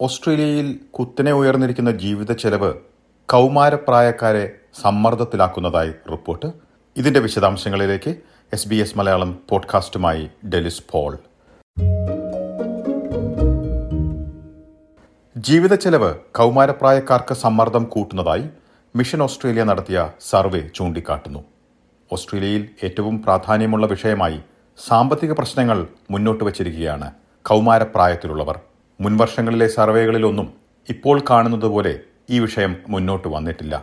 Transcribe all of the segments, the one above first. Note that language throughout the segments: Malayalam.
ഓസ്ട്രേലിയയിൽ കുത്തനെ ഉയർന്നിരിക്കുന്ന ജീവിത ചെലവ് കൗമാരപ്രായക്കാരെ സമ്മർദ്ദത്തിലാക്കുന്നതായി റിപ്പോർട്ട്. ഇതിന്റെ വിശദാംശങ്ങളിലേക്ക് എസ് ബി എസ് മലയാളം പോഡ്കാസ്റ്റുമായി ഡെലിസ് പോൾ. ജീവിത ചെലവ് കൗമാരപ്രായക്കാർക്ക് സമ്മർദ്ദം കൂട്ടുന്നതായി മിഷൻ ഓസ്ട്രേലിയ നടത്തിയ സർവേ ചൂണ്ടിക്കാട്ടുന്നു. ഓസ്ട്രേലിയയിൽ ഏറ്റവും പ്രാധാന്യമുള്ള വിഷയമായി സാമ്പത്തിക പ്രശ്നങ്ങൾ മുന്നോട്ട് വച്ചിരിക്കുകയാണ് കൗമാരപ്രായത്തിലുള്ളവർ. മുൻവർഷങ്ങളിലെ സർവേകളിലൊന്നും ഇപ്പോൾ കാണുന്നതുപോലെ ഈ വിഷയം മുന്നോട്ട് വന്നിട്ടില്ല.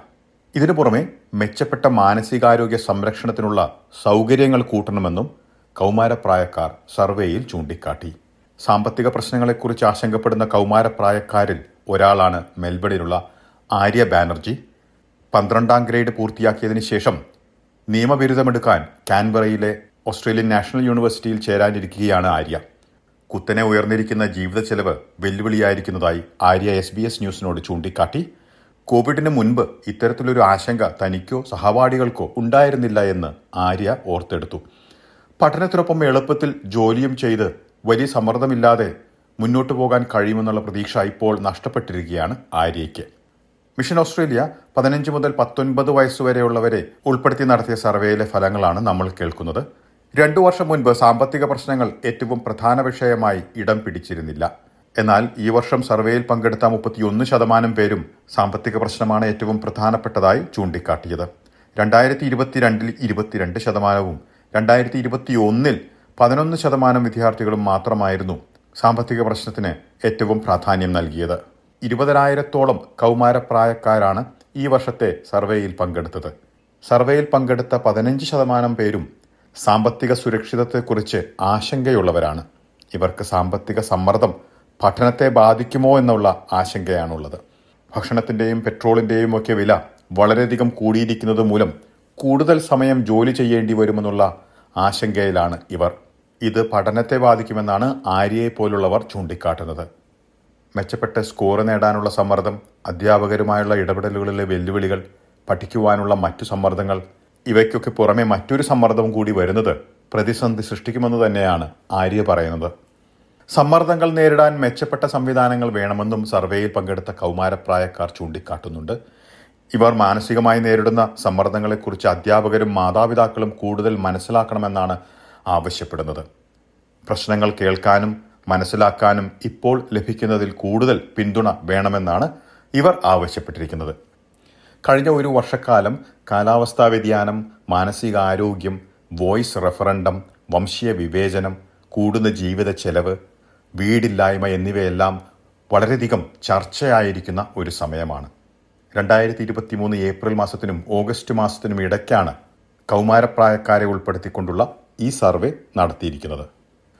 ഇതിനു പുറമെ മെച്ചപ്പെട്ട മാനസികാരോഗ്യ സംരക്ഷണത്തിനുള്ള സൗകര്യങ്ങൾ കൂട്ടണമെന്നും കൗമാരപ്രായക്കാർ സർവേയിൽ ചൂണ്ടിക്കാട്ടി. സാമ്പത്തിക പ്രശ്നങ്ങളെക്കുറിച്ച് ആശങ്കപ്പെടുന്ന കൗമാരപ്രായക്കാരിൽ ഒരാളാണ് മെൽബണിലുള്ള ആര്യ ബാനർജി. പന്ത്രണ്ടാം ഗ്രേഡ് പൂർത്തിയാക്കിയതിനു ശേഷം നിയമബിരുദമെടുക്കാൻ കാൻബറയിലെ ഓസ്ട്രേലിയൻ നാഷണൽ യൂണിവേഴ്സിറ്റിയിൽ ചേരാനിരിക്കുകയാണ് ആര്യ. കുത്തനെ ഉയർന്നിരിക്കുന്ന ജീവിത ചെലവ് വെല്ലുവിളിയായിരിക്കുന്നതായി ആര്യ എസ് ബി എസ് ന്യൂസിനോട് ചൂണ്ടിക്കാട്ടി. കോവിഡിന് മുൻപ് ഇത്തരത്തിലൊരു ആശങ്ക തനിക്കോ സഹപാഠികൾക്കോ ഉണ്ടായിരുന്നില്ല എന്ന് ആര്യ ഓർത്തെടുത്തു. പഠനത്തിനൊപ്പം എളുപ്പത്തിൽ ജോലിയും ചെയ്ത് വലിയ സമ്മർദ്ദമില്ലാതെ മുന്നോട്ടു പോകാൻ കഴിയുമെന്നുള്ള പ്രതീക്ഷ ഇപ്പോൾ നഷ്ടപ്പെട്ടിരിക്കുകയാണ് ആര്യയ്ക്ക്. മിഷൻ ഓസ്ട്രേലിയ പതിനഞ്ച് മുതൽ പത്തൊൻപത് വയസ്സുവരെയുള്ളവരെ ഉൾപ്പെടുത്തി നടത്തിയ സർവേയിലെ ഫലങ്ങളാണ് നമ്മൾ കേൾക്കുന്നത്. രണ്ടു വർഷം മുൻപ് സാമ്പത്തിക പ്രശ്നങ്ങൾ ഏറ്റവും പ്രധാന വിഷയമായി ഇടം പിടിച്ചിരുന്നില്ല. എന്നാൽ ഈ വർഷം സർവേയിൽ പങ്കെടുത്ത മുപ്പത്തിയൊന്ന് ശതമാനം പേരും സാമ്പത്തിക പ്രശ്നമാണ് ഏറ്റവും പ്രധാനപ്പെട്ടതായി ചൂണ്ടിക്കാട്ടിയത്. രണ്ടായിരത്തി ഇരുപത്തിരണ്ടിൽ ഇരുപത്തിരണ്ട് ശതമാനവും രണ്ടായിരത്തി ഇരുപത്തി ഒന്നിൽ പതിനൊന്ന് ശതമാനം വിദ്യാർത്ഥികളും മാത്രമായിരുന്നു സാമ്പത്തിക പ്രശ്നത്തിന് ഏറ്റവും പ്രാധാന്യം നൽകിയത്. ഇരുപതിനായിരത്തോളം കൗമാരപ്രായക്കാരാണ് ഈ വർഷത്തെ സർവേയിൽ പങ്കെടുത്തത്. സർവേയിൽ പങ്കെടുത്ത പതിനഞ്ച് ശതമാനം പേരും സാമ്പത്തിക സുരക്ഷിതത്വത്തെക്കുറിച്ച് ആശങ്കയുള്ളവരാണ്. ഇവർക്ക് സാമ്പത്തിക സമ്മർദ്ദം പഠനത്തെ ബാധിക്കുമോ എന്നുള്ള ആശങ്കയാണുള്ളത്. ഭക്ഷണത്തിന്റെയും പെട്രോളിന്റെയും ഒക്കെ വില വളരെയധികം കൂടിയിരിക്കുന്നത് മൂലം കൂടുതൽ സമയം ജോലി ചെയ്യേണ്ടി വരുമെന്നുള്ള ആശങ്കയിലാണ് ഇവർ. ഇത് പഠനത്തെ ബാധിക്കുമെന്നാണ് ആര്യയെ പോലുള്ളവർ ചൂണ്ടിക്കാട്ടുന്നത്. മെച്ചപ്പെട്ട സ്കോർ നേടാനുള്ള സമ്മർദ്ദം അധ്യാപകരുമായുള്ള ഇടപെടലുകളിലെ വെല്ലുവിളികൾ പഠിക്കുവാനുള്ള മറ്റു സമ്മർദ്ദങ്ങൾ ഇവയ്ക്കൊക്കെ പുറമെ മറ്റൊരു സമ്മർദ്ദം കൂടി വരുന്നത് പ്രതിസന്ധി സൃഷ്ടിക്കുമെന്ന് തന്നെയാണ് ആര്യ പറയുന്നത്. സമ്മർദ്ദങ്ങൾ നേരിടാൻ മെച്ചപ്പെട്ട സംവിധാനങ്ങൾ വേണമെന്നും സർവേയിൽ പങ്കെടുത്ത കൗമാരപ്രായക്കാർ ചൂണ്ടിക്കാട്ടുന്നുണ്ട്. ഇവർ മാനസികമായി നേരിടുന്ന സമ്മർദ്ദങ്ങളെക്കുറിച്ച് അധ്യാപകരും മാതാപിതാക്കളും കൂടുതൽ മനസ്സിലാക്കണമെന്നാണ് ആവശ്യപ്പെടുന്നത്. പ്രശ്നങ്ങൾ കേൾക്കാനും മനസ്സിലാക്കാനും ഇപ്പോൾ ലഭിക്കുന്നതിൽ കൂടുതൽ പിന്തുണ വേണമെന്നാണ് ഇവർ ആവശ്യപ്പെട്ടിരിക്കുന്നത്. കഴിഞ്ഞ ഒരു വർഷക്കാലം കാലാവസ്ഥാ വ്യതിയാനം മാനസികാരോഗ്യം വോയിസ് റെഫറൻഡം വംശീയ വിവേചനം കൂടുന്ന ജീവിത ചെലവ് വീടില്ലായ്മ എന്നിവയെല്ലാം വളരെയധികം ചർച്ചയായിരിക്കുന്ന ഒരു സമയമാണ്. രണ്ടായിരത്തി ഇരുപത്തി മൂന്ന് ഏപ്രിൽ മാസത്തിനും ഓഗസ്റ്റ് മാസത്തിനും ഇടയ്ക്കാണ് കൗമാരപ്രായക്കാരെ ഉൾപ്പെടുത്തിക്കൊണ്ടുള്ള ഈ സർവേ നടത്തിയിരിക്കുന്നത്.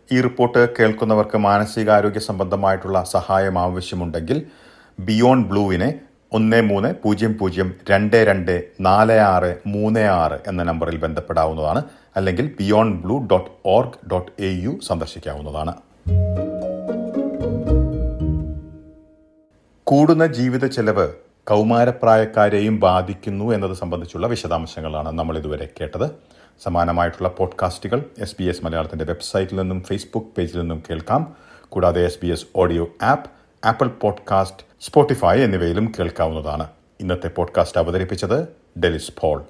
ഈ റിപ്പോർട്ട് കേൾക്കുന്നവർക്ക് മാനസികാരോഗ്യ സംബന്ധമായിട്ടുള്ള സഹായം ആവശ്യമുണ്ടെങ്കിൽ ബിയോണ്ട് ബ്ലൂവിനെ ഒന്ന് മൂന്ന് പൂജ്യം പൂജ്യം രണ്ട് രണ്ട് നാല് ആറ് മൂന്ന് ആറ് എന്ന നമ്പറിൽ ബന്ധപ്പെടാവുന്നതാണ്. അല്ലെങ്കിൽ beyond blue dot org dot A U സന്ദർശിക്കാവുന്നതാണ്. കൂടുന്ന ജീവിത ചെലവ് കൗമാരപ്രായക്കാരെയും ബാധിക്കുന്നു എന്നത് സംബന്ധിച്ചുള്ള വിശദാംശങ്ങളാണ് നമ്മൾ ഇതുവരെ കേട്ടത്. സമാനമായിട്ടുള്ള പോഡ്കാസ്റ്റുകൾ എസ് ബി എസ് മലയാളത്തിന്റെ വെബ്സൈറ്റിൽ നിന്നും ഫേസ്ബുക്ക് പേജിൽ നിന്നും കേൾക്കാം. കൂടാതെ S B S audio app Apple podcast Spotify എന്നിവയിലും കേൾക്കാവുന്നതാണ്. ഇന്നത്തെ പോഡ്കാസ്റ്റ് അവതരിപ്പിച്ചത് ഡെലിസ് പോൾ.